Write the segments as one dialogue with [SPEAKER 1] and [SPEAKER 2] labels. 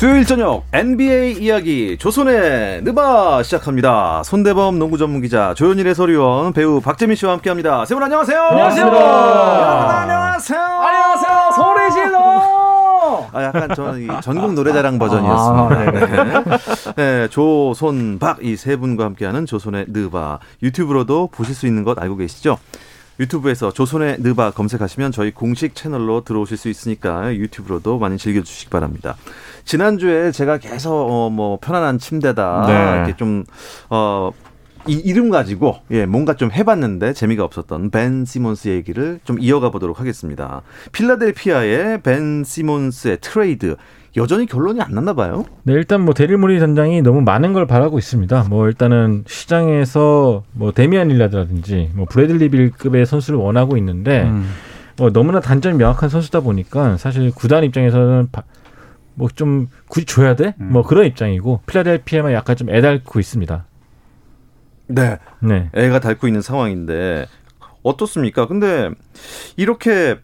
[SPEAKER 1] 수요일 저녁 NBA 이야기 조선의 느바 시작합니다. 손대범 농구 전문 기자 조현일 해설위원 배우 박재민 씨와 함께합니다. 세분 안녕하세요.
[SPEAKER 2] 안녕하세요.
[SPEAKER 1] 안녕하세요.
[SPEAKER 2] 안녕하세요. 소리 질러.
[SPEAKER 1] 아 약간 저는 전국 노래자랑 버전이었습니다. 아, 네. 네, 조손 박 이 세 분과 함께하는 조선의 느바 유튜브로도 보실 수 있는 것 알고 계시죠? 유튜브에서 조선의 느바 검색하시면 저희 공식 채널로 들어오실 수 있으니까 유튜브로도 많이 즐겨주시기 바랍니다. 지난주에 제가 계속 어, 뭐 편안한 침대다 네. 이렇게 좀 어. 이 이름 가지고 예 뭔가 좀 해봤는데 재미가 없었던 벤 시몬스 얘기를 좀 이어가 보도록 하겠습니다. 필라델피아의 벤 시몬스의 트레이드 여전히 결론이 안 났나 봐요.
[SPEAKER 3] 네, 일단 뭐 데릴 모리 단장이 너무 많은 걸 바라고 있습니다. 뭐 일단은 시장에서 뭐 데미안 릴라드라든지 뭐 브래들리 빌급의 선수를 원하고 있는데 음. 뭐 너무나 단점이 명확한 선수다 보니까 사실 구단 입장에서는 뭐 좀 굳이 줘야 돼? 음. 뭐 그런 입장이고 필라델피아만 약간 좀 애달고 있습니다.
[SPEAKER 1] 네. 네. 애가 닳고 있는 상황인데 어떻습니까? 근데 이렇게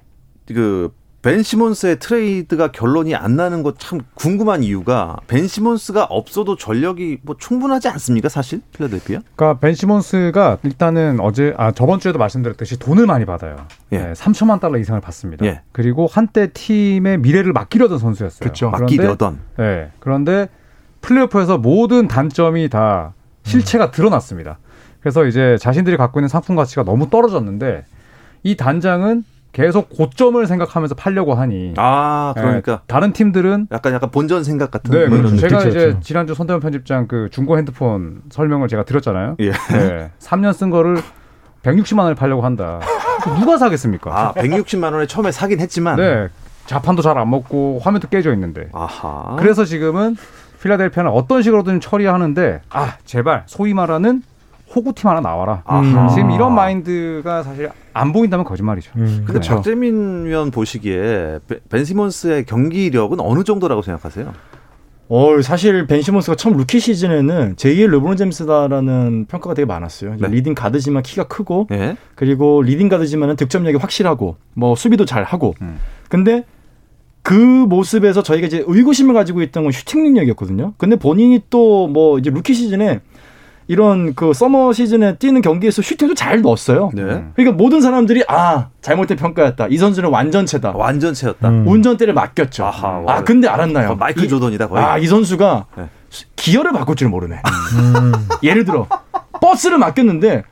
[SPEAKER 1] 그 벤 시몬스의 트레이드가 결론이 안 나는 것 참 궁금한 이유가 벤 시몬스가 없어도 전력이 뭐 충분하지 않습니까 사실 필라델피아?
[SPEAKER 4] 그러니까 벤 시몬스가 일단은 어제 아 저번 주에도 말씀드렸듯이 돈을 많이 받아요. 예. 네, 3천만 달러 이상을 받습니다. 예. 그리고 한때 팀의 미래를 맡기려던 선수였어요.
[SPEAKER 1] 그렇죠. 맡기려던.
[SPEAKER 4] 네. 그런데 플레이오프에서 모든 단점이 다 실체가 음. 드러났습니다. 그래서 이제 자신들이 갖고 있는 상품 가치가 너무 떨어졌는데 이 단장은 계속 고점을 생각하면서 팔려고 하니
[SPEAKER 1] 아 그러니까 네,
[SPEAKER 4] 다른 팀들은
[SPEAKER 1] 약간 약간 본전 생각 같은
[SPEAKER 4] 네 그렇죠. 제가 이제 지난주 손대원 편집장 그 중고 핸드폰 설명을 제가 드렸잖아요. 예. 네, 3년 쓴 거를 160만 원에 팔려고 한다. 누가 사겠습니까?
[SPEAKER 1] 아 160만 원에 처음에 사긴 했지만
[SPEAKER 4] 네 자판도 잘 안 먹고 화면도 깨져 있는데. 아하. 그래서 지금은 필라델피아는 어떤 식으로든 처리하는데 아 제발 소위 말하는 호구팀 하나 나와라. 음. 지금 이런 마인드가 사실 안 보인다면 거짓말이죠.
[SPEAKER 1] 음. 근데 그렇죠. 박재민 위원 보시기에 벤 시몬스의 경기력은 어느 정도라고 생각하세요?
[SPEAKER 2] 어, 사실 벤 시몬스가 처음 루키 시즌에는 제2의 르브론 제임스다라는 평가가 되게 많았어요. 네. 리딩 가드지만 키가 크고 네. 그리고 리딩 가드지만은 득점력이 확실하고 뭐 수비도 잘 하고. 음. 근데 그 모습에서 저희가 이제 의구심을 가지고 있던 건 슈팅 능력이었거든요. 근데 본인이 또 뭐 이제 루키 시즌에 이런 그 서머 시즌에 뛰는 경기에서 슈팅도 잘 넣었어요. 네. 그러니까 모든 사람들이 아 잘못된 평가였다. 이 선수는 완전체다.
[SPEAKER 1] 완전체였다.
[SPEAKER 2] 음. 운전대를 맡겼죠. 아하, 아 근데 알았나요?
[SPEAKER 1] 마이클 이, 조던이다 거의.
[SPEAKER 2] 아이 선수가 네. 기어를 바꿀 줄 모르네. 음. 예를 들어 버스를 맡겼는데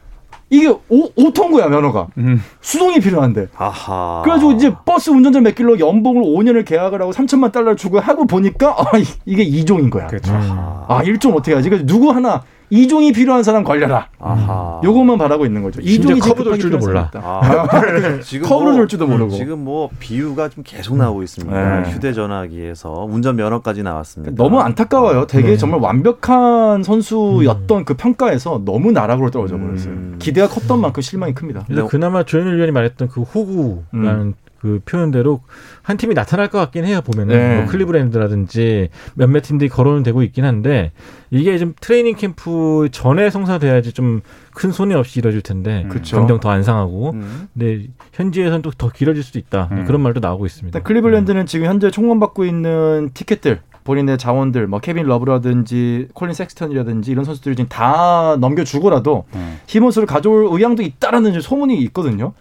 [SPEAKER 2] 이게 오, 오토인 면허가. 음. 수동이 필요한데. 아하. 그래가지고 이제 버스 운전자 맡기려고 연봉을 5년을 계약을 하고 3천만 달러 주고 하고 보니까 아, 이게 2종인 거야.
[SPEAKER 4] 그렇죠.
[SPEAKER 2] 아, 1종 어떻게 하지? 그래서 누구 하나 이종이 필요한 사람 걸려라. 아하. 요것만 바라고 있는 거죠.
[SPEAKER 3] 이종이 커브 줄 줄도 몰라. 아,
[SPEAKER 2] 지금 커브를 뭐, 줄 줄도 모르고.
[SPEAKER 1] 지금 뭐 비유가 좀 계속 나오고 있습니다. 네. 휴대전화기에서 운전 면허까지 나왔습니다.
[SPEAKER 2] 너무 안타까워요. 되게 네. 정말 완벽한 선수였던 음. 그 평가에서 너무 나락으로 떨어져 버렸어요. 음. 기대가 컸던 만큼 실망이 큽니다.
[SPEAKER 3] 근데 그나마 조현일 위원이 말했던 그 호구라는 음. 그 표현대로 한 팀이 나타날 것 같긴 해요 보면은 네. 뭐 클리브랜드라든지 몇몇 팀들이 거론은 되고 있긴 한데 이게 좀 트레이닝 캠프 전에 성사돼야지 좀 큰 손해 없이 이뤄질 텐데 음. 경정 더안 상하고 음. 근데 현지에서는 또 더 길어질 수도 있다 음. 그런 말도 나오고 있습니다.
[SPEAKER 2] 클리블랜드는 음. 지금 현재 총괄받고 있는 티켓들 본인의 자원들, 뭐 케빈 러브라든지 콜린 섹스턴이라든지 이런 선수들을 지금 다 넘겨주고라도 음. 시몬스를 가져올 의향도 있다라는 소문이 있거든요.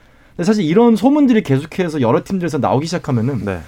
[SPEAKER 2] 사실 이런 소문들이 계속해서 여러 팀들에서 나오기 시작하면은 네.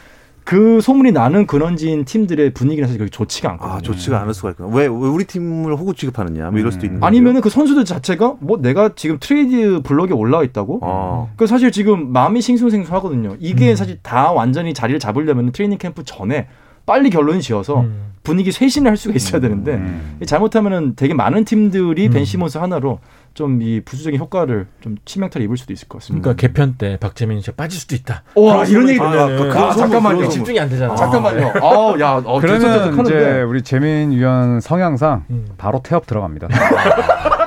[SPEAKER 2] 그 소문이 나는 근원지인 팀들의 분위기는 사실 그렇게 좋지가 않거든요.
[SPEAKER 1] 아, 좋지가 않을 수가 있구나. 왜, 왜 우리 팀을 호구 취급하느냐, 뭐 이럴 수도 있는
[SPEAKER 2] 아니면은 그 선수들 자체가 뭐 내가 지금 트레이드 블록에 올라와 있다고? 아. 그 사실 지금 마음이 싱숭생숭하거든요. 이게 음. 사실 다 완전히 자리를 잡으려면 트레이닝 캠프 전에 빨리 결론 지어서 음. 분위기 쇄신을 할 수가 있어야 되는데 음. 잘못하면은 되게 많은 팀들이 음. 벤 시몬스 하나로 좀 이 부수적인 효과를 좀 치명타를 입을 수도 있을 것 같습니다.
[SPEAKER 3] 그러니까 개편 때 박재민 씨가 빠질 수도 있다.
[SPEAKER 2] 와 이런 얘기
[SPEAKER 3] 들으면 아, 그, 아, 잠깐만요. 집중이 안 되잖아.
[SPEAKER 2] 아, 잠깐만요. 아, 야,
[SPEAKER 4] 어, 그러면 이제 우리 재민 위원 성향상 음. 바로 태업 들어갑니다.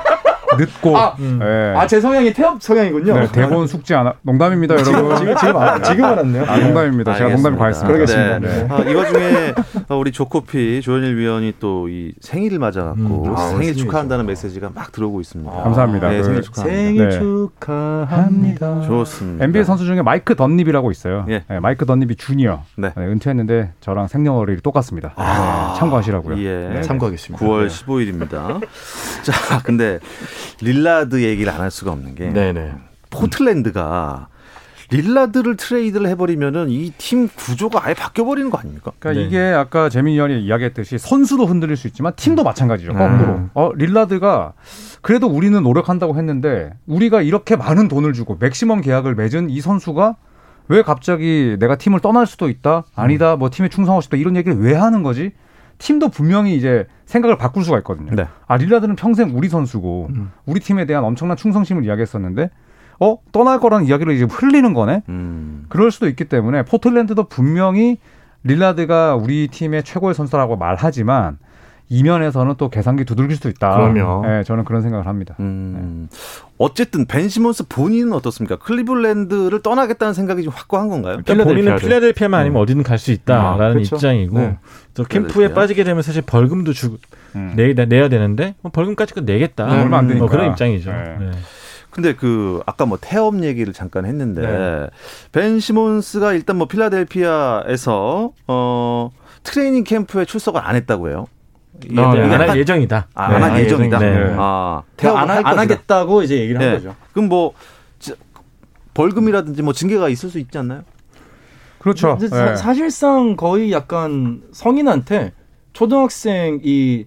[SPEAKER 4] 늦고.
[SPEAKER 2] 아, 음. 네. 아 제 성향이 태엽 성향이군요. 네,
[SPEAKER 4] 대본 숙지 안 하... 농담입니다, 여러분.
[SPEAKER 2] 지금 지금 아, 지금 알았네요.
[SPEAKER 4] 아, 농담입니다. 제가 농담이 과했습니다.
[SPEAKER 2] 그러겠습니다. 네.
[SPEAKER 1] 아, 이 와중에 우리 조코피 조현일 위원이 또 이 생일을 맞아갖고 음. 아, 생일 축하한다는 메시지가 막 들어오고 있습니다.
[SPEAKER 4] 아, 감사합니다.
[SPEAKER 1] 네, 생일 축하합니다.
[SPEAKER 2] 생일 축하합니다.
[SPEAKER 1] 좋습니다.
[SPEAKER 4] NBA 선수 중에 마이크 던닙이라고 있어요. 예. 네, 마이크 던닙이 주니어. 네. 은퇴했는데 저랑 생년월일이 똑같습니다. 아, 참고하시라고요.
[SPEAKER 2] 예. 참고하겠습니다.
[SPEAKER 1] 9월 15일입니다. 자, 근데 릴라드 얘기를 안 할 수가 없는 게 네네. 포틀랜드가 릴라드를 트레이드를 해버리면은 이 팀 구조가 아예 바뀌어버리는 거 아닙니까?
[SPEAKER 4] 그러니까 네. 이게 아까 재민이 형이 이야기했듯이 선수도 흔들릴 수 있지만 팀도 마찬가지죠. 거꾸로. 음. 어, 릴라드가 그래도 우리는 노력한다고 했는데 우리가 이렇게 많은 돈을 주고 맥시멈 계약을 맺은 이 선수가 왜 갑자기 내가 팀을 떠날 수도 있다? 아니다. 뭐 팀에 충성하고 싶다. 이런 얘기를 왜 하는 거지? 팀도 분명히 이제 생각을 바꿀 수가 있거든요. 네. 아 릴라드는 평생 우리 선수고 음. 우리 팀에 대한 엄청난 충성심을 이야기했었는데 어 떠날 거라는 이야기를 이제 흘리는 거네. 음. 그럴 수도 있기 때문에 포틀랜드도 분명히 릴라드가 우리 팀의 최고의 선수라고 말하지만 이면에서는 또 계산기 두들길 수도 있다.
[SPEAKER 2] 그럼요.
[SPEAKER 4] 네, 저는 그런 생각을 합니다. 음, 네.
[SPEAKER 1] 어쨌든 벤 시몬스 본인은 어떻습니까? 클리블랜드를 떠나겠다는 생각이 좀 확고한 건가요?
[SPEAKER 3] 그러니까 본인은 필라델피아만 아니면 음. 어디든 갈 수 있다라는 아, 그렇죠. 입장이고 네. 또 캠프에 빠지게 되면 사실 벌금도 주 음. 내, 내야 되는데 뭐 벌금까지 내겠다. 음,
[SPEAKER 4] 얼마 안 되니까. 뭐
[SPEAKER 3] 그런 입장이죠.
[SPEAKER 1] 네. 네. 근데 그 아까 뭐 태업 얘기를 잠깐 했는데 네. 벤 시몬스가 일단 뭐 필라델피아에서 어 트레이닝 캠프에 출석을 안 했다고 해요.
[SPEAKER 3] 아, 네. 안할 예정이다.
[SPEAKER 1] 아, 네. 안할 예정이다. 네.
[SPEAKER 2] 아, 안, 할, 안 하겠다고 이제 얘기를 한 네. 거죠.
[SPEAKER 1] 그럼 뭐 벌금이라든지 뭐 징계가 있을 수 있지 않나요?
[SPEAKER 4] 그렇죠.
[SPEAKER 2] 사, 사실상 거의 약간 성인한테 초등학생 이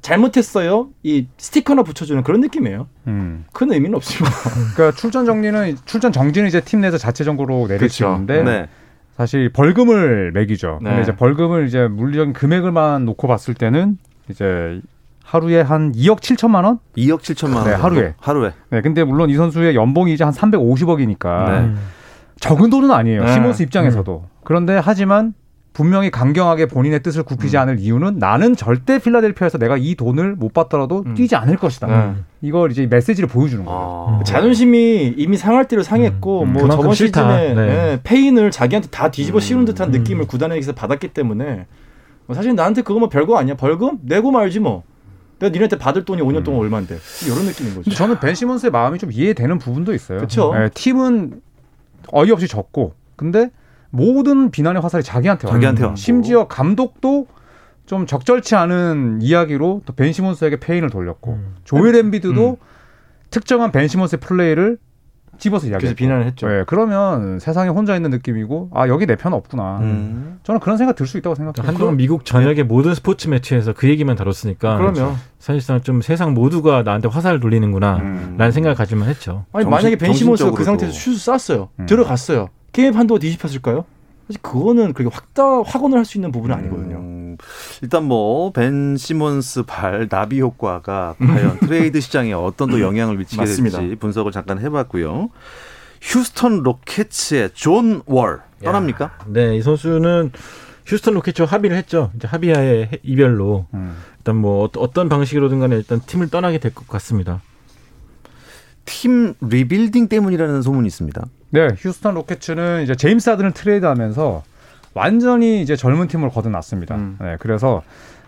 [SPEAKER 2] 잘못했어요. 이 스티커나 붙여주는 그런 느낌이에요. 음. 큰 의미는 없지만.
[SPEAKER 4] 그러니까 출전 정리는 출전 정지는 이제 팀 내에서 자체적으로 내릴 그렇죠. 수 있는데 네. 사실 벌금을 매기죠. 네. 근데 이제 벌금을 이제 물리적인 금액을만 놓고 봤을 때는 이제 하루에 한 2억 7천만 원?
[SPEAKER 1] 2억 7천만 원.
[SPEAKER 4] 네, 하루에.
[SPEAKER 1] 하루에.
[SPEAKER 4] 네, 근데 물론 이 선수의 연봉이 이제 한 350억이니까 네. 적은 돈은 아니에요. 네. 시몬스 입장에서도. 음. 그런데 하지만 분명히 강경하게 본인의 뜻을 굽히지 음. 않을 이유는 나는 절대 필라델피아에서 내가 이 돈을 못 받더라도 음. 뛰지 않을 것이다. 음. 이걸 이제 메시지를 보여주는 거예요.
[SPEAKER 2] 아. 자존심이 이미 상할 대로 상했고 음. 뭐 저번 싫다. 시즌에 네. 네, 페인을 자기한테 다 뒤집어 씌우는 듯한 음. 느낌을 구단에게서 받았기 때문에 뭐 사실 나한테 그거 뭐 별거 아니야. 벌금 내고 말지 뭐. 내가 니네한테 받을 돈이 5년 동안 얼마인데 이런 느낌인 거죠.
[SPEAKER 4] 저는 벤 시몬스의 마음이 좀 이해되는 부분도 있어요.
[SPEAKER 2] 그렇죠.
[SPEAKER 4] 네, 팀은 어이없이 졌고 근데 모든 비난의 화살이 자기한테 와요.
[SPEAKER 1] 자기한테 와.
[SPEAKER 4] 심지어 감독도 좀 적절치 않은 이야기로 또 벤 시몬스에게 페인을 돌렸고 음. 조엘 엠비드도 음. 특정한 벤 시몬스의 플레이를 집어서 이야기.
[SPEAKER 2] 그래서 비난을 했죠.
[SPEAKER 4] 네, 그러면 세상에 혼자 있는 느낌이고 아 여기 내 편 없구나. 음. 저는 그런 생각 들 수 있다고 생각해요.
[SPEAKER 3] 한동안 미국 전역의 네. 모든 스포츠 매체에서 그 얘기만 다뤘으니까.
[SPEAKER 2] 그러면
[SPEAKER 3] 사실상 좀 세상 모두가 나한테 화살을 돌리는구나라는 음. 생각을 가지만 했죠.
[SPEAKER 2] 아니 정신, 만약에 벤 시몬스가 그 상태에서 슛을 쐈어요. 음. 들어갔어요. 게임 판도가 뒤집혔을까요? 사실 그거는 그렇게 확다 확언을 할 수 있는 부분은 아니거든요. 음,
[SPEAKER 1] 일단 뭐 벤 시몬스 발 나비 효과가 과연 트레이드 시장에 어떤 또 영향을 미치게 될지 분석을 잠깐 해봤고요. 휴스턴 로켓츠의 존 월 떠납니까? 야,
[SPEAKER 3] 네, 이 선수는 휴스턴 로켓츠와 합의를 했죠. 이제 합의하에 이별로 음. 일단 뭐 어떤 방식으로든 간에 일단 팀을 떠나게 될 것 같습니다.
[SPEAKER 1] 팀 리빌딩 때문이라는 소문이 있습니다.
[SPEAKER 4] 네, 휴스턴 로켓츠는 이제 제임스 하든을 트레이드하면서 완전히 이제 젊은 팀을 거듭났습니다. 음. 네, 그래서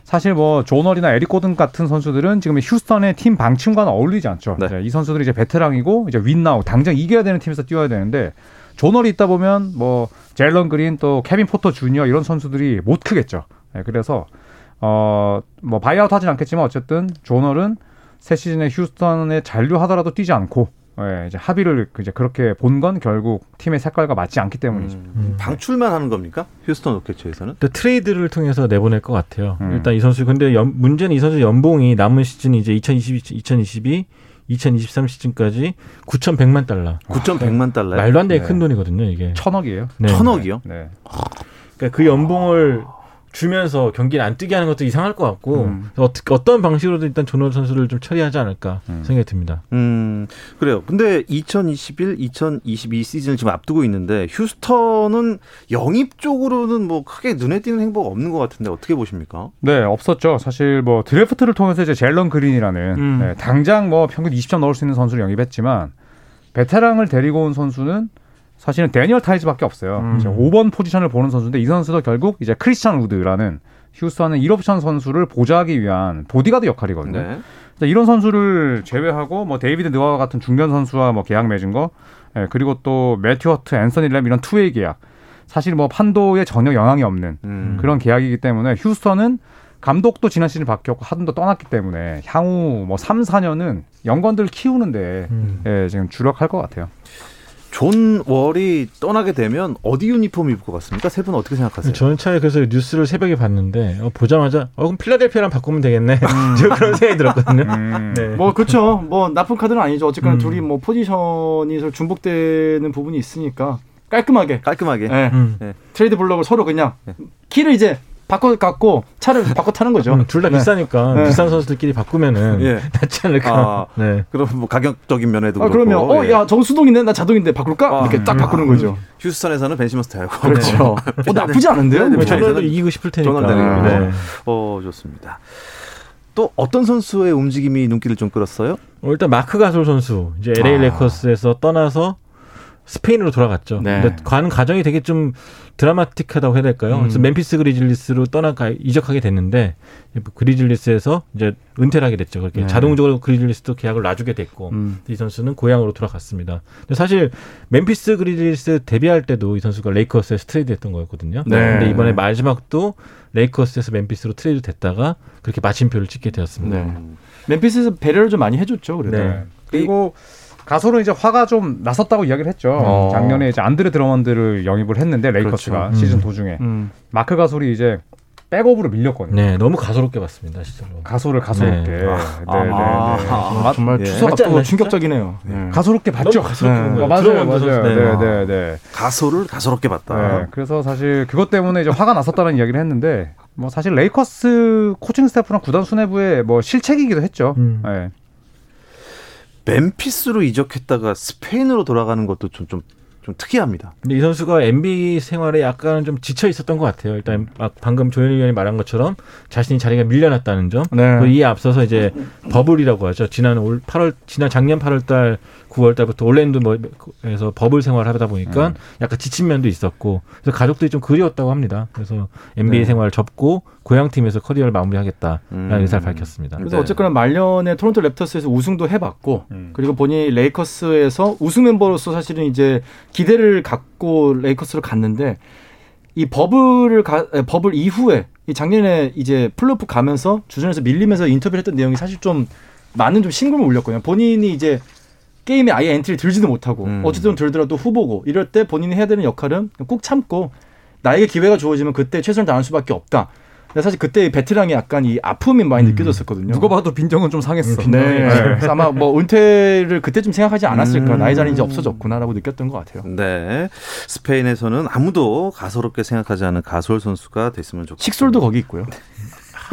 [SPEAKER 4] 사실 뭐 존 월이나 에릭 고든 같은 선수들은 지금 휴스턴의 팀 방침과는 어울리지 않죠. 네. 이 선수들이 이제 베테랑이고 이제 win now 당장 이겨야 되는 팀에서 뛰어야 되는데 존 월이 있다 보면 뭐 젤런 그린 또 케빈 포터 주니어 이런 선수들이 못 크겠죠. 네, 그래서 어 뭐 buyout 하진 않겠지만 어쨌든 존 월은 새 시즌에 휴스턴에 잔류하더라도 뛰지 않고 예, 이제 합의를 이제 그렇게 본 건 결국 팀의 색깔과 맞지 않기 때문이죠. 음,
[SPEAKER 1] 음. 방출만 하는 겁니까? 휴스턴 로켓츠에서는?
[SPEAKER 3] 트레이드를 통해서 내보낼 것 같아요. 음. 일단 이 선수 근데 연, 문제는 이 선수 연봉이 남은 시즌 이제 2022, 2022 2023 시즌까지 9,100만 달러.
[SPEAKER 1] 9,100만 달러.
[SPEAKER 3] 말도 안 되게 네. 큰 돈이거든요, 이게.
[SPEAKER 4] 천억이에요.
[SPEAKER 1] 네. 천억이요?
[SPEAKER 3] 네. 그러니까 그 연봉을 주면서 경기를 안 뛰게 하는 것도 이상할 것 같고 음. 어떻게 어떤 방식으로든 일단 존원 선수를 좀 처리하지 않을까 음. 생각이 듭니다.
[SPEAKER 1] 음 그래요. 근데 2021, 2022 시즌을 지금 앞두고 있는데 휴스턴은 영입 쪽으로는 뭐 크게 눈에 띄는 행보가 없는 것 같은데 어떻게 보십니까?
[SPEAKER 4] 네 없었죠. 사실 뭐 드래프트를 통해서 이제 젤런 그린이라는 음. 네, 당장 뭐 평균 20점 넣을 수 있는 선수를 영입했지만 베테랑을 데리고 온 선수는 사실은 다니엘 타이스밖에 없어요. 음. 5번 포지션을 보는 선수인데 이 선수도 결국 이제 크리스찬 우드라는 휴스턴은 1옵션 선수를 보좌하기 위한 보디가드 역할이거든요. 네. 이런 선수를 제외하고 뭐 데이비드 느와바와 같은 중견 선수와 뭐 계약 맺은 거, 예, 그리고 또 매튜 허트, 앤서니 램 이런 two-way 계약. 사실 뭐 판도에 전혀 영향이 없는 음. 그런 계약이기 때문에 휴스턴은 감독도 지난 시즌 바뀌었고 하든도 떠났기 때문에 향후 뭐 3, 4년은 young gun들 키우는데 음. 예, 지금 주력할 것 같아요.
[SPEAKER 1] 존 월이 떠나게 되면 어디 유니폼 입을 것 같습니까? 세 분은 어떻게 생각하세요?
[SPEAKER 3] 저는 차에서 뉴스를 새벽에 봤는데 어, 보자마자 어 그럼 필라델피아랑 바꾸면 되겠네. 음. 그런 생각이 들었거든요. 음.
[SPEAKER 2] 네. 뭐 그렇죠. 뭐 나쁜 카드는 아니죠. 어쨌거나 음. 둘이 뭐 포지션이 서로 중복되는 부분이 있으니까 깔끔하게
[SPEAKER 1] 깔끔하게
[SPEAKER 2] 네. 네. 트레이드 블록을 서로 그냥 네. 키를 이제 바꿔 갖고 차를 바꿔 타는 거죠.
[SPEAKER 3] 음, 둘다 네. 비싸니까 네. 비싼 선수들끼리 바꾸면은 예. 낫지 않을까. 아,
[SPEAKER 1] 네. 그럼 뭐 가격적인 면에도
[SPEAKER 2] 아, 그러면 어야 예. 정수동인데 나 자동인데 바꿀까? 아, 이렇게 딱 음. 바꾸는 거죠.
[SPEAKER 1] 휴스턴에서는 벤 시몬스 타고
[SPEAKER 2] 그렇죠. 어, 나쁘지 않은데요?
[SPEAKER 3] 네, 저도 이기고 싶을 테니까.
[SPEAKER 1] 네. 어 좋습니다. 또 어떤 선수의 움직임이 눈길을 좀 끌었어요?
[SPEAKER 3] 어, 일단 마크 가솔 선수 이제 LA 아. 레이커스에서 떠나서 스페인으로 돌아갔죠. 네. 근데 관 과정이 되게 좀 드라마틱하다고 해야 될까요? 음. 그래서 멤피스 그리즐리스로 떠나가 이적하게 됐는데 그리즐리스에서 이제 은퇴를 하게 됐죠. 그렇게 네. 자동적으로 그리즐리스도 계약을 놔주게 됐고 음. 이 선수는 고향으로 돌아갔습니다. 근데 사실 멤피스 그리즐리스 데뷔할 때도 이 선수가 레이커스에서 트레이드했던 거였거든요. 네. 근데 이번에 마지막도 레이커스에서 멤피스로 트레이드 됐다가 그렇게 마침표를 찍게 되었습니다. 네.
[SPEAKER 2] 멤피스에서 배려를 좀 많이 해줬죠. 그래도 네.
[SPEAKER 4] 그리고 가솔은 이제 화가 좀 났었다고 이야기를 했죠. 어. 작년에 이제 안드레 드러먼드를 영입을 했는데 레이커스가 그렇죠. 시즌 음. 도중에 음. 마크 가솔이 이제 백업으로 밀렸거든요.
[SPEAKER 3] 네, 너무 가소롭게 봤습니다, 진짜로.
[SPEAKER 4] 가솔을 가소롭게. 네, 네, 아, 네. 네.
[SPEAKER 2] 아, 정말 예. 추석 앞두고 충격적이네요.
[SPEAKER 4] 네. 가소롭게 봤죠.
[SPEAKER 3] 가소롭게 네.
[SPEAKER 4] 어, 맞아요, 맞아요. 네, 네, 네, 네.
[SPEAKER 1] 가솔을 가소롭게 봤다. 네,
[SPEAKER 4] 그래서 사실 그것 때문에 이제 화가 났었다는 이야기를 했는데, 뭐 사실 레이커스 코칭 스태프랑 구단 수뇌부의 뭐 실책이기도 했죠. 음. 네.
[SPEAKER 1] 멤피스로 이적했다가 스페인으로 돌아가는 것도 좀, 좀, 좀 특이합니다.
[SPEAKER 3] 근데 이 선수가 NBA 생활에 약간 좀 지쳐 있었던 것 같아요. 일단 막 방금 조현일 위원이 말한 것처럼 자신이 자리가 밀려났다는 점. 네. 이에 앞서서 이제 버블이라고 하죠. 지난 올 8월, 지난 작년 8월달 9월 달부터 올랜도 뭐에서 버블 생활을 하다 보니까 음. 약간 지친 면도 있었고 그래서 가족들이 좀 그리웠다고 합니다. 그래서 NBA 네. 생활을 접고 고향 팀에서 커리어를 마무리하겠다라는 음. 의사를 밝혔습니다.
[SPEAKER 2] 그래서 네. 어쨌거나 말년에 토론토 랩터스에서 우승도 해봤고 음. 그리고 본인이 레이커스에서 우승 멤버로서 사실은 이제 기대를 갖고 레이커스로 갔는데 이 버블을 가, 버블 이후에 이 작년에 이제 플레이오프 가면서 주전에서 밀리면서 인터뷰를 했던 내용이 사실 좀 많은 좀 심금을 울렸거든요. 본인이 이제 게임에 아예 엔트리 들지도 못하고 음. 어쨌든 들더라도 후보고 이럴 때 본인이 해야 되는 역할은 꼭 참고 나에게 기회가 주어지면 그때 최선을 다할 수밖에 없다. 근데 사실 그때 베테랑이 약간 이 아픔이 많이 음. 느껴졌었거든요.
[SPEAKER 4] 누가 봐도 빈정은 좀 상했어.
[SPEAKER 2] 음, 네. 네. 아마 뭐 은퇴를 그때쯤 생각하지 않았을까. 음. 내 자리 이제 없어졌구나라고 느꼈던 것 같아요.
[SPEAKER 1] 네. 스페인에서는 아무도 가소롭게 생각하지 않은 가솔 선수가 됐으면 좋겠습니다.
[SPEAKER 2] 식솔도 거기 있고요.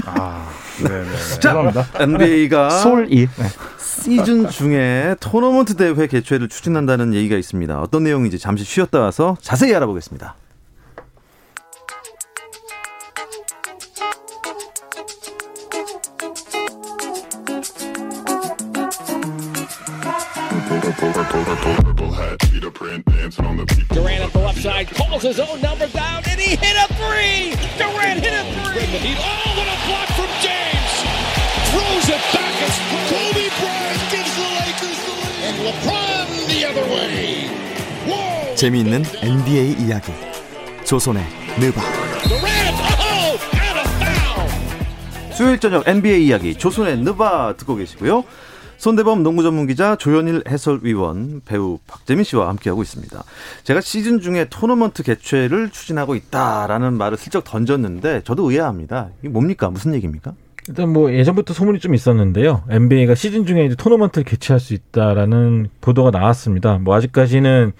[SPEAKER 1] 아, 네네. 자, NBA가 솔이 네. 시즌 중에 토너먼트 대회 개최를 추진한다는 얘기가 있습니다. 어떤 내용인지 잠시 쉬었다 와서 자세히 알아보겠습니다. Durant at the left side calls his own number down and he hit a three. Durant hit a three. Oh, what a block from James. Throws it back. It's Kobe Bryant gives the Lakers the lead. And LeBron the other way. Whoa. 재미있는 NBA 이야기. 조선의 느바. Oh. 수요일 저녁 NBA 이야기 조선의 느바 듣고 계시고요. 손대범 농구 전문 기자 조현일 해설위원 배우 박재민 씨와 함께하고 있습니다. 제가 시즌 중에 토너먼트 개최를 추진하고 있다라는 말을 슬쩍 던졌는데 저도 의아합니다. 이게 뭡니까? 무슨 얘기입니까?
[SPEAKER 3] 일단 뭐 예전부터 소문이 좀 있었는데요. NBA가 시즌 중에 이제 토너먼트를 개최할 수 있다라는 보도가 나왔습니다. 뭐 아직까지는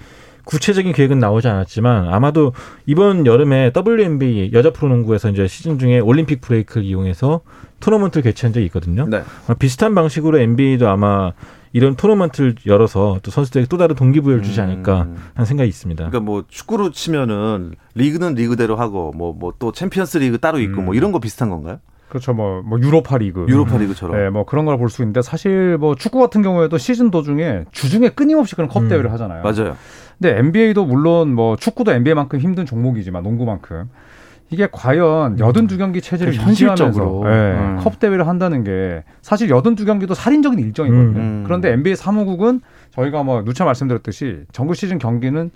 [SPEAKER 3] 구체적인 계획은 나오지 않았지만 아마도 이번 여름에 WNBA 여자 프로농구에서 이제 시즌 중에 올림픽 브레이크를 이용해서 토너먼트를 개최한 적이 있거든요. 네. 비슷한 방식으로 NBA도 아마 이런 토너먼트를 열어서 또 선수들에게 또 다른 동기부여를 주지 않을까 음. 하는 생각이 있습니다.
[SPEAKER 1] 그러니까 뭐 축구로 치면은 리그는 리그대로 하고 뭐 뭐 또 챔피언스 리그 따로 있고 음. 뭐 이런 거 비슷한 건가요?
[SPEAKER 4] 그렇죠. 뭐, 뭐 유로파 리그.
[SPEAKER 1] 유로파 리그처럼.
[SPEAKER 4] 네, 뭐 그런 걸 볼 수 있는데 사실 뭐 축구 같은 경우에도 시즌 도중에 주중에 끊임없이 그런 컵 음. 대회를 하잖아요.
[SPEAKER 1] 맞아요.
[SPEAKER 4] 근데 NBA도 물론 뭐 축구도 NBA만큼 힘든 종목이지만 농구만큼 이게 과연 여든 두 경기 체제를 현실적으로 네, 음. 컵 대회를 한다는 게 사실 여든 두 경기도 살인적인 일정이거든요. 음. 그런데 NBA 사무국은 저희가 뭐 누차 말씀드렸듯이 정규 시즌 경기는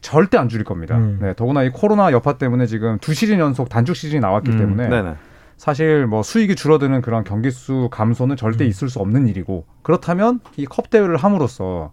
[SPEAKER 4] 절대 안 줄일 겁니다. 음. 네, 더구나 이 코로나 여파 때문에 지금 두 시즌 연속 단축 시즌이 나왔기 음. 때문에 네네. 사실 뭐 수익이 줄어드는 그런 경기 수 감소는 절대 음. 있을 수 없는 일이고 그렇다면 이 컵 대회를 함으로써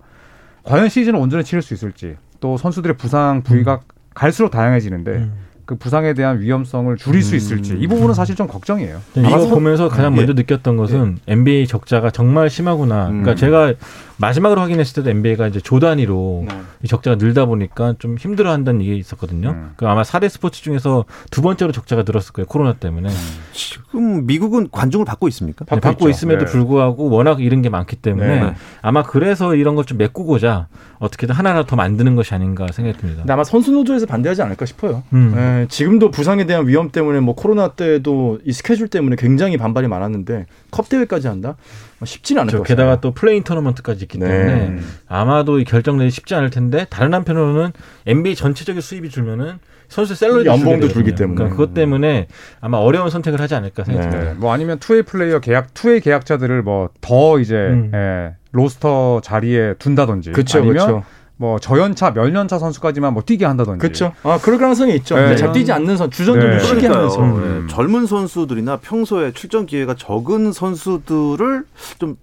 [SPEAKER 4] 과연 시즌을 온전히 치를 수 있을지 또 선수들의 부상 부위가 음. 갈수록 다양해지는데 그 부상에 대한 위험성을 줄일 수 있을지 이 부분은 사실 좀 걱정이에요.
[SPEAKER 3] 네, 이거 보면서 가장 예. 먼저 느꼈던 것은 예. NBA 적자가 정말 심하구나. 그러니까 음. 제가 마지막으로 확인했을 때도 NBA가 이제 조 단위로 네. 이 적자가 늘다 보니까 좀 힘들어한다는 얘기 있었거든요. 음. 그 아마 사대 스포츠 중에서 두 번째로 적자가 늘었을 거예요. 코로나 때문에. 음.
[SPEAKER 1] 지금 미국은 관중을 받고 있습니까?
[SPEAKER 3] 네, 받고 있음에도 네. 불구하고 워낙 이런 게 많기 때문에 네. 아마 그래서 이런 걸 좀 메꾸고자 어떻게든 하나라도 더 만드는 것이 아닌가 생각이 듭니다.
[SPEAKER 2] 근데 아마 선수 노조에서 반대하지 않을까 싶어요. 음. 네, 지금도 부상에 대한 위험 때문에 뭐 코로나 때도 이 스케줄 때문에 굉장히 반발이 많았는데 컵 대회까지 한다? 뭐 쉽지는 않을 것
[SPEAKER 3] 같아요. 게다가 또 play-in 토너먼트까지 있기 네. 때문에 아마도 이 결정 내기 쉽지 않을 텐데 다른 한편으로는 NBA 전체적인 수입이 줄면은 선수 salary
[SPEAKER 2] 연봉도 줄기 때문에
[SPEAKER 3] 그러니까 그것 때문에 아마 어려운 선택을 하지 않을까 생각합니다. 네.
[SPEAKER 4] 뭐 아니면 two-way player 계약 two-way 계약자들을 뭐 더 이제 음. 예, roster 자리에 둔다든지
[SPEAKER 2] 그쵸, 아니면 그쵸.
[SPEAKER 4] 뭐 저연차 몇년차 선수까지만 뭐 뛰게 한다든지.
[SPEAKER 2] 그렇죠. 아 그럴 가능성이 있죠. 네. 잘 뛰지 않는 선 주전들도 네. 쉬게 하는 선.
[SPEAKER 1] 음. 젊은 선수들이나 평소에 출전 기회가 적은 선수들을 좀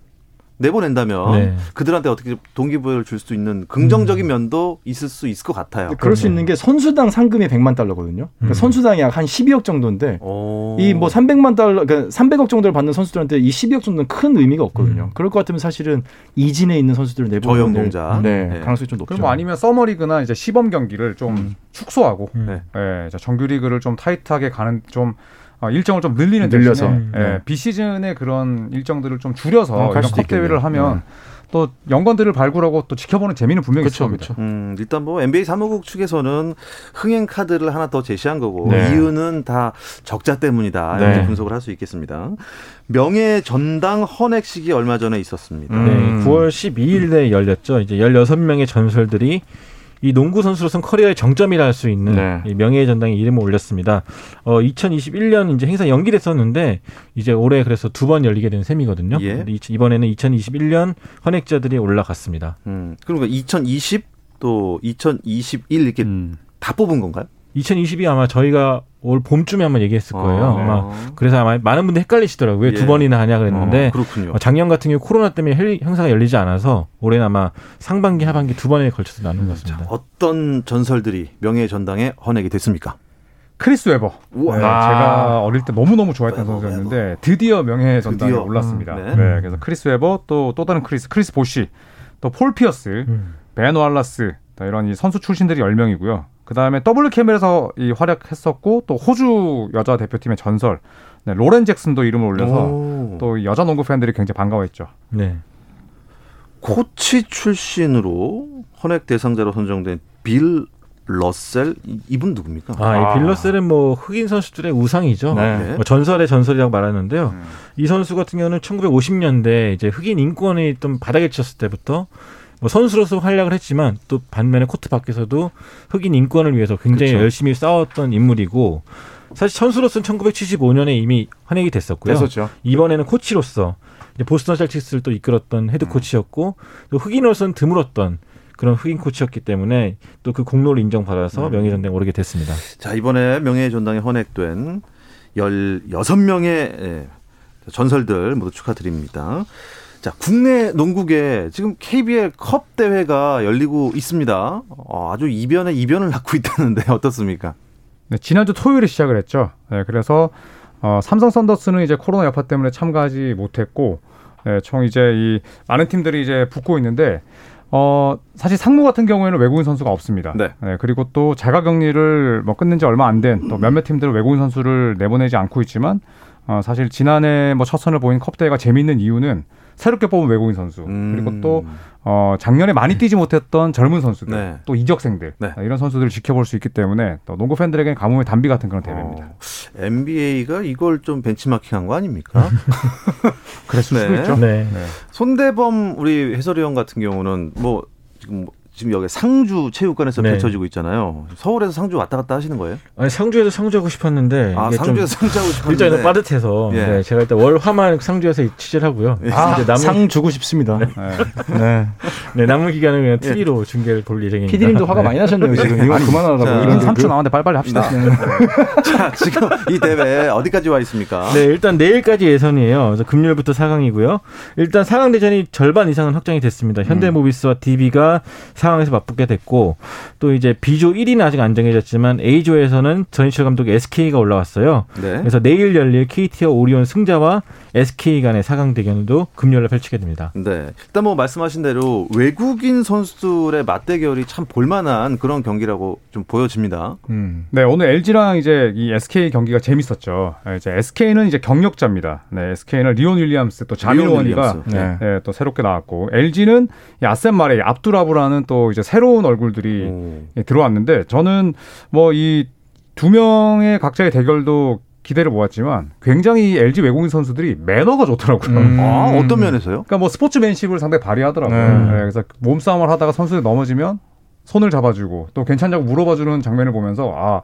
[SPEAKER 1] 내보낸다면 네. 그들한테 어떻게 동기부여를 줄 수 있는 긍정적인 음. 면도 있을 수 있을 것 같아요.
[SPEAKER 2] 그럴 수 있는 게 선수당 상금이 100만 달러거든요. 그러니까 음. 선수당이 약 한 12억 정도인데 이 뭐 300만 달러, 그러니까 300억 정도를 받는 선수들한테 이 12억 정도는 큰 의미가 없거든요. 음. 그럴 것 같으면 사실은 이진에 있는 선수들을 내보내는
[SPEAKER 1] 저연동자
[SPEAKER 2] 네, 네. 가능성이 좀 높죠.
[SPEAKER 4] 그럼 뭐 아니면 서머리그나 이제 시범 경기를 좀 음. 축소하고 음. 네. 네, 정규리그를 좀 타이트하게 가는 좀 어, 일정을 좀 늘리는 늘려서 대신에 예, 네. 비시즌의 그런 일정들을 좀 줄여서 어, 이런 컵 대회를 하면 네. 또 연관들을 발굴하고 또 지켜보는 재미는 분명히 그쵸, 있을 겁니다.
[SPEAKER 1] 음, 일단 뭐 NBA 사무국 측에서는 흥행 카드를 하나 더 제시한 거고 네. 이유는 다 적자 때문이다 이렇게 네. 분석을 할 수 있겠습니다. 명예 전당 헌액식이 얼마 전에 있었습니다.
[SPEAKER 3] 음. 네, 9월 12일에 열렸죠. 이제 16명의 전설들이 이 농구 선수로선 커리어의 정점이라 할 수 있는 네. 이 명예의 전당에 이름을 올렸습니다. 어 2021년 이제 행사 연기됐었는데 이제 올해 그래서 두 번 열리게 된 셈이거든요. 예. 이번에는 2021년 헌액자들이 올라갔습니다.
[SPEAKER 1] 음. 그러니까 2020 또 2021 이렇게 음. 다 뽑은 건가요?
[SPEAKER 3] 2020이 아마 저희가 올 봄쯤에 한번 얘기했을 거예요. 아. 아마 그래서 아마 많은 분들 헷갈리시더라고요. 예. 두 번이나 하냐 그랬는데 어, 그렇군요. 작년 같은 경우 코로나 때문에 행사가 열리지 않아서 올해는 아마 상반기 하반기 두 번에 걸쳐서 나눈 것 같습니다. 자,
[SPEAKER 1] 어떤 전설들이 명예 전당에 헌액이 됐습니까?
[SPEAKER 4] 크리스 웨버. 네, 제가 어릴 때 너무너무 좋아했던 선수였는데 드디어 명예 전당에. 올랐습니다. 음, 네. 네. 그래서 크리스 웨버 또또 다른 크리스, 크리스 보시, 또 폴 피어스, 음. 벤 왈라스 이런 이 선수 출신들이 10명이고요. 그 다음에 WKBL에서 이 활약했었고 또 호주 여자 대표팀의 전설 네, 로렌 잭슨도 이름을 올려서 오. 또 여자 농구 팬들이 굉장히 반가워했죠. 네.
[SPEAKER 1] 코치 출신으로 헌액 대상자로 선정된 빌 러셀 이분 누굽니까?
[SPEAKER 3] 아, 이빌 러셀은 뭐 흑인 선수들의 우상이죠. 네. 뭐 전설의 전설이라고 말하는데요. 음. 이 선수 같은 경우는 1950년대 이제 흑인 인권이 좀 바닥에 쳤을 때부터 뭐 선수로서 활약을 했지만 또 반면에 코트 밖에서도 흑인 인권을 위해서 굉장히 그쵸. 열심히 싸웠던 인물이고 사실 선수로서는 1975년에 이미 헌액이 됐었고요. 됐었죠. 이번에는 코치로서 이제 보스턴 셀틱스를 또 이끌었던 헤드 음. 코치였고 또 흑인으로서는 드물었던 그런 흑인 코치였기 때문에 또 그 공로를 인정받아서 음. 명예전당에 오르게 됐습니다.
[SPEAKER 1] 자 이번에 명예전당에 헌액된 16명의 예, 전설들 모두 축하드립니다. 자, 국내 농구계 지금 KBL 컵 대회가 열리고 있습니다. 어, 아주 이변에 이변을 낳고 있다는데 어떻습니까?
[SPEAKER 4] 네, 지난주 토요일에 시작을 했죠. 네, 그래서 어, 삼성 썬더스는 이제 코로나 여파 때문에 참가하지 못했고, 네, 총 이제 이 많은 팀들이 이제 붙고 있는데 어, 사실 상무 같은 경우에는 외국인 선수가 없습니다. 네. 네 그리고 또 자가 격리를 뭐 끝낸 지 얼마 안 된 또 몇몇 팀들은 외국인 선수를 내보내지 않고 있지만 어, 사실 지난해 뭐 첫 선을 보인 컵 대회가 재미있는 이유는 새롭게 뽑은 외국인 선수 음. 그리고 또 어, 작년에 많이 뛰지 못했던 젊은 선수들 네. 또 이적생들 네. 이런 선수들을 지켜볼 수 있기 때문에 또 농구 팬들에게는 가뭄의 단비 같은 그런 대회입니다. 어,
[SPEAKER 1] NBA가 이걸 좀 벤치마킹한 거 아닙니까?
[SPEAKER 4] 그랬을 네. 수도 있죠.
[SPEAKER 1] 네. 손대범 우리 해설위원 같은 경우는 뭐 지금 지금 여기 상주 체육관에서 네. 펼쳐지고 있잖아요. 서울에서 상주 왔다 갔다 하시는 거예요?
[SPEAKER 3] 아니 상주에서 상주하고 싶었는데
[SPEAKER 1] 아 상주에서 상주하고 싶었는데
[SPEAKER 3] 일정이 빠듯해서 예. 네, 제가 일단 월 화만 상주에서 취재를 하고요.
[SPEAKER 2] 예. 아, 이제 남은 상 주고 싶습니다. 네.
[SPEAKER 3] 네. 네. 남은 기간은 그냥 TV로 예. 중계를 볼 예정입니다.
[SPEAKER 2] PD님도 화가 네. 많이 나셨네요 지금. 이거 그만하라고.
[SPEAKER 4] 이런 3초 나왔는데 빨리빨리 합시다. 네.
[SPEAKER 1] 자 지금 이 대회 어디까지 와 있습니까?
[SPEAKER 3] 네 일단 내일까지 예선이에요. 그래서 금요일부터 4강이고요. 일단 4강 대전이 절반 이상은 확정이 됐습니다. 현대모비스와 DB가 4강에서 맞붙게 됐고. 또 이제 B조 1위는 아직 안 정해졌지만 A조에서는 전희철 감독의 SK가 올라왔어요. 네. 그래서 내일 열릴 KT와 오리온 승자와 SK 간의 4강 대결도 금요일에 펼치게 됩니다.
[SPEAKER 1] 네. 일단 뭐 말씀하신 대로 외국인 선수들의 맞대결이 참 볼만한 그런 경기라고 좀 보여집니다.
[SPEAKER 4] 음. 네, 오늘 LG랑 이제 이 SK 경기가 재밌었죠. 네, 이제 SK는 이제 경력자입니다. 네, SK는 리온 윌리엄스 또 자밀 원이가 네. 네, 또 새롭게 나왔고 LG는 아셈 마레 압두라브라는 또 이제 새로운 얼굴들이 오. 들어왔는데 저는 뭐 이 두 명의 각자의 대결도 기대를 모았지만 굉장히 LG 외국인 선수들이 매너가 좋더라고요. 음.
[SPEAKER 1] 아, 어떤 면에서요?
[SPEAKER 4] 그러니까 뭐 스포츠맨십을 상당히 발휘하더라고요. 네. 네, 그래서 몸싸움을 하다가 선수들이 넘어지면 손을 잡아주고 또 괜찮냐고 물어봐주는 장면을 보면서 아.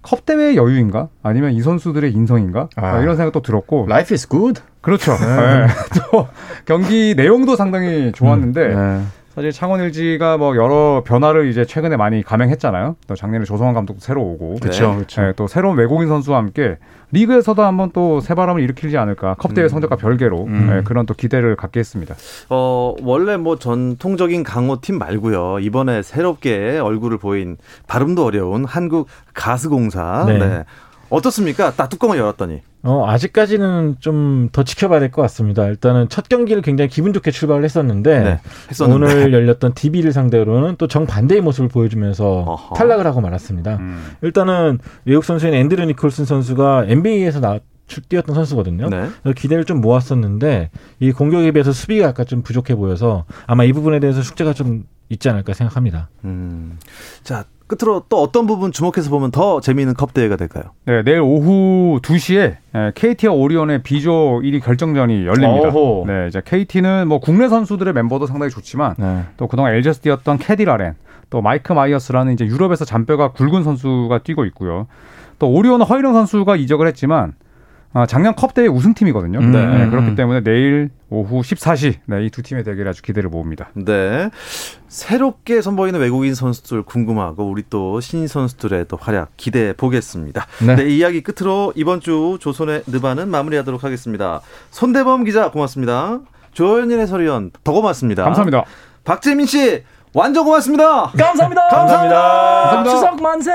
[SPEAKER 4] 컵 대회 여유인가? 아니면 이 선수들의 인성인가? 아. 이런 생각도 들었고.
[SPEAKER 2] Life is good.
[SPEAKER 4] 그렇죠. 네. 또 경기 내용도 상당히 좋았는데 음. 사실 창원 LG가 뭐 여러 변화를 이제 최근에 많이 감행했잖아요. 또 작년에 조성환 감독도 새로 오고,
[SPEAKER 2] 그렇죠, 그렇죠.
[SPEAKER 4] 네, 또 새로운 외국인 선수와 함께 리그에서도 한번 또 새바람을 일으키지 않을까. 컵 대회 음. 성적과 별개로 음. 네, 그런 또 기대를 갖게 했습니다.
[SPEAKER 1] 어 원래 뭐 전통적인 강호 팀 말고요. 이번에 새롭게 얼굴을 보인 발음도 어려운 한국 가스공사. 네. 네. 어떻습니까? 딱 뚜껑을 열었더니.
[SPEAKER 3] 어, 아직까지는 좀 더 지켜봐야 될 것 같습니다. 일단은 첫 경기를 굉장히 기분 좋게 출발을 했었는데, 네, 오늘 열렸던 DB를 상대로는 또 정반대의 모습을 보여주면서 어허. 탈락을 하고 말았습니다. 음. 일단은 외국 선수인 앤드류 니콜슨 선수가 NBA에서 나, 뛰었던 선수거든요. 네. 기대를 좀 모았었는데 이 공격에 비해서 수비가 약간 좀 부족해 보여서 아마 이 부분에 대해서 숙제가 좀 있지 않을까 생각합니다. 음.
[SPEAKER 1] 자, 끝으로 또 어떤 부분 주목해서 보면 더 재미있는 컵 대회가 될까요?
[SPEAKER 4] 네, 내일 오후 2시에 KT와 오리온의 B조 1위 결정전이 열립니다. 어호. 네, 이제 KT는 뭐 국내 선수들의 멤버도 상당히 좋지만 네. 또 그동안 LG에서 뛰었던 캐디 라렌, 또 마이크 마이어스라는 이제 유럽에서 잔뼈가 굵은 선수가 뛰고 있고요. 또 오리온은 허이령 선수가 이적을 했지만 아, 작년 컵 대회 우승팀이거든요. 음. 네. 네, 그렇기 때문에 내일 오후 14시 네, 이 두 팀의 대결 아주 기대를 모읍니다.
[SPEAKER 1] 네. 새롭게 선보이는 외국인 선수들 궁금하고 우리 또 신인 선수들의 또 활약 기대해 보겠습니다. 네. 네, 이야기 끝으로 이번 주 조선의 느바는 마무리하도록 하겠습니다. 손대범 기자 고맙습니다. 조현일 해설위원 더 고맙습니다.
[SPEAKER 4] 감사합니다.
[SPEAKER 1] 박재민 씨 완전 고맙습니다.
[SPEAKER 2] 감사합니다.
[SPEAKER 1] 감사합니다.
[SPEAKER 2] 감사합니다. 추석 만세.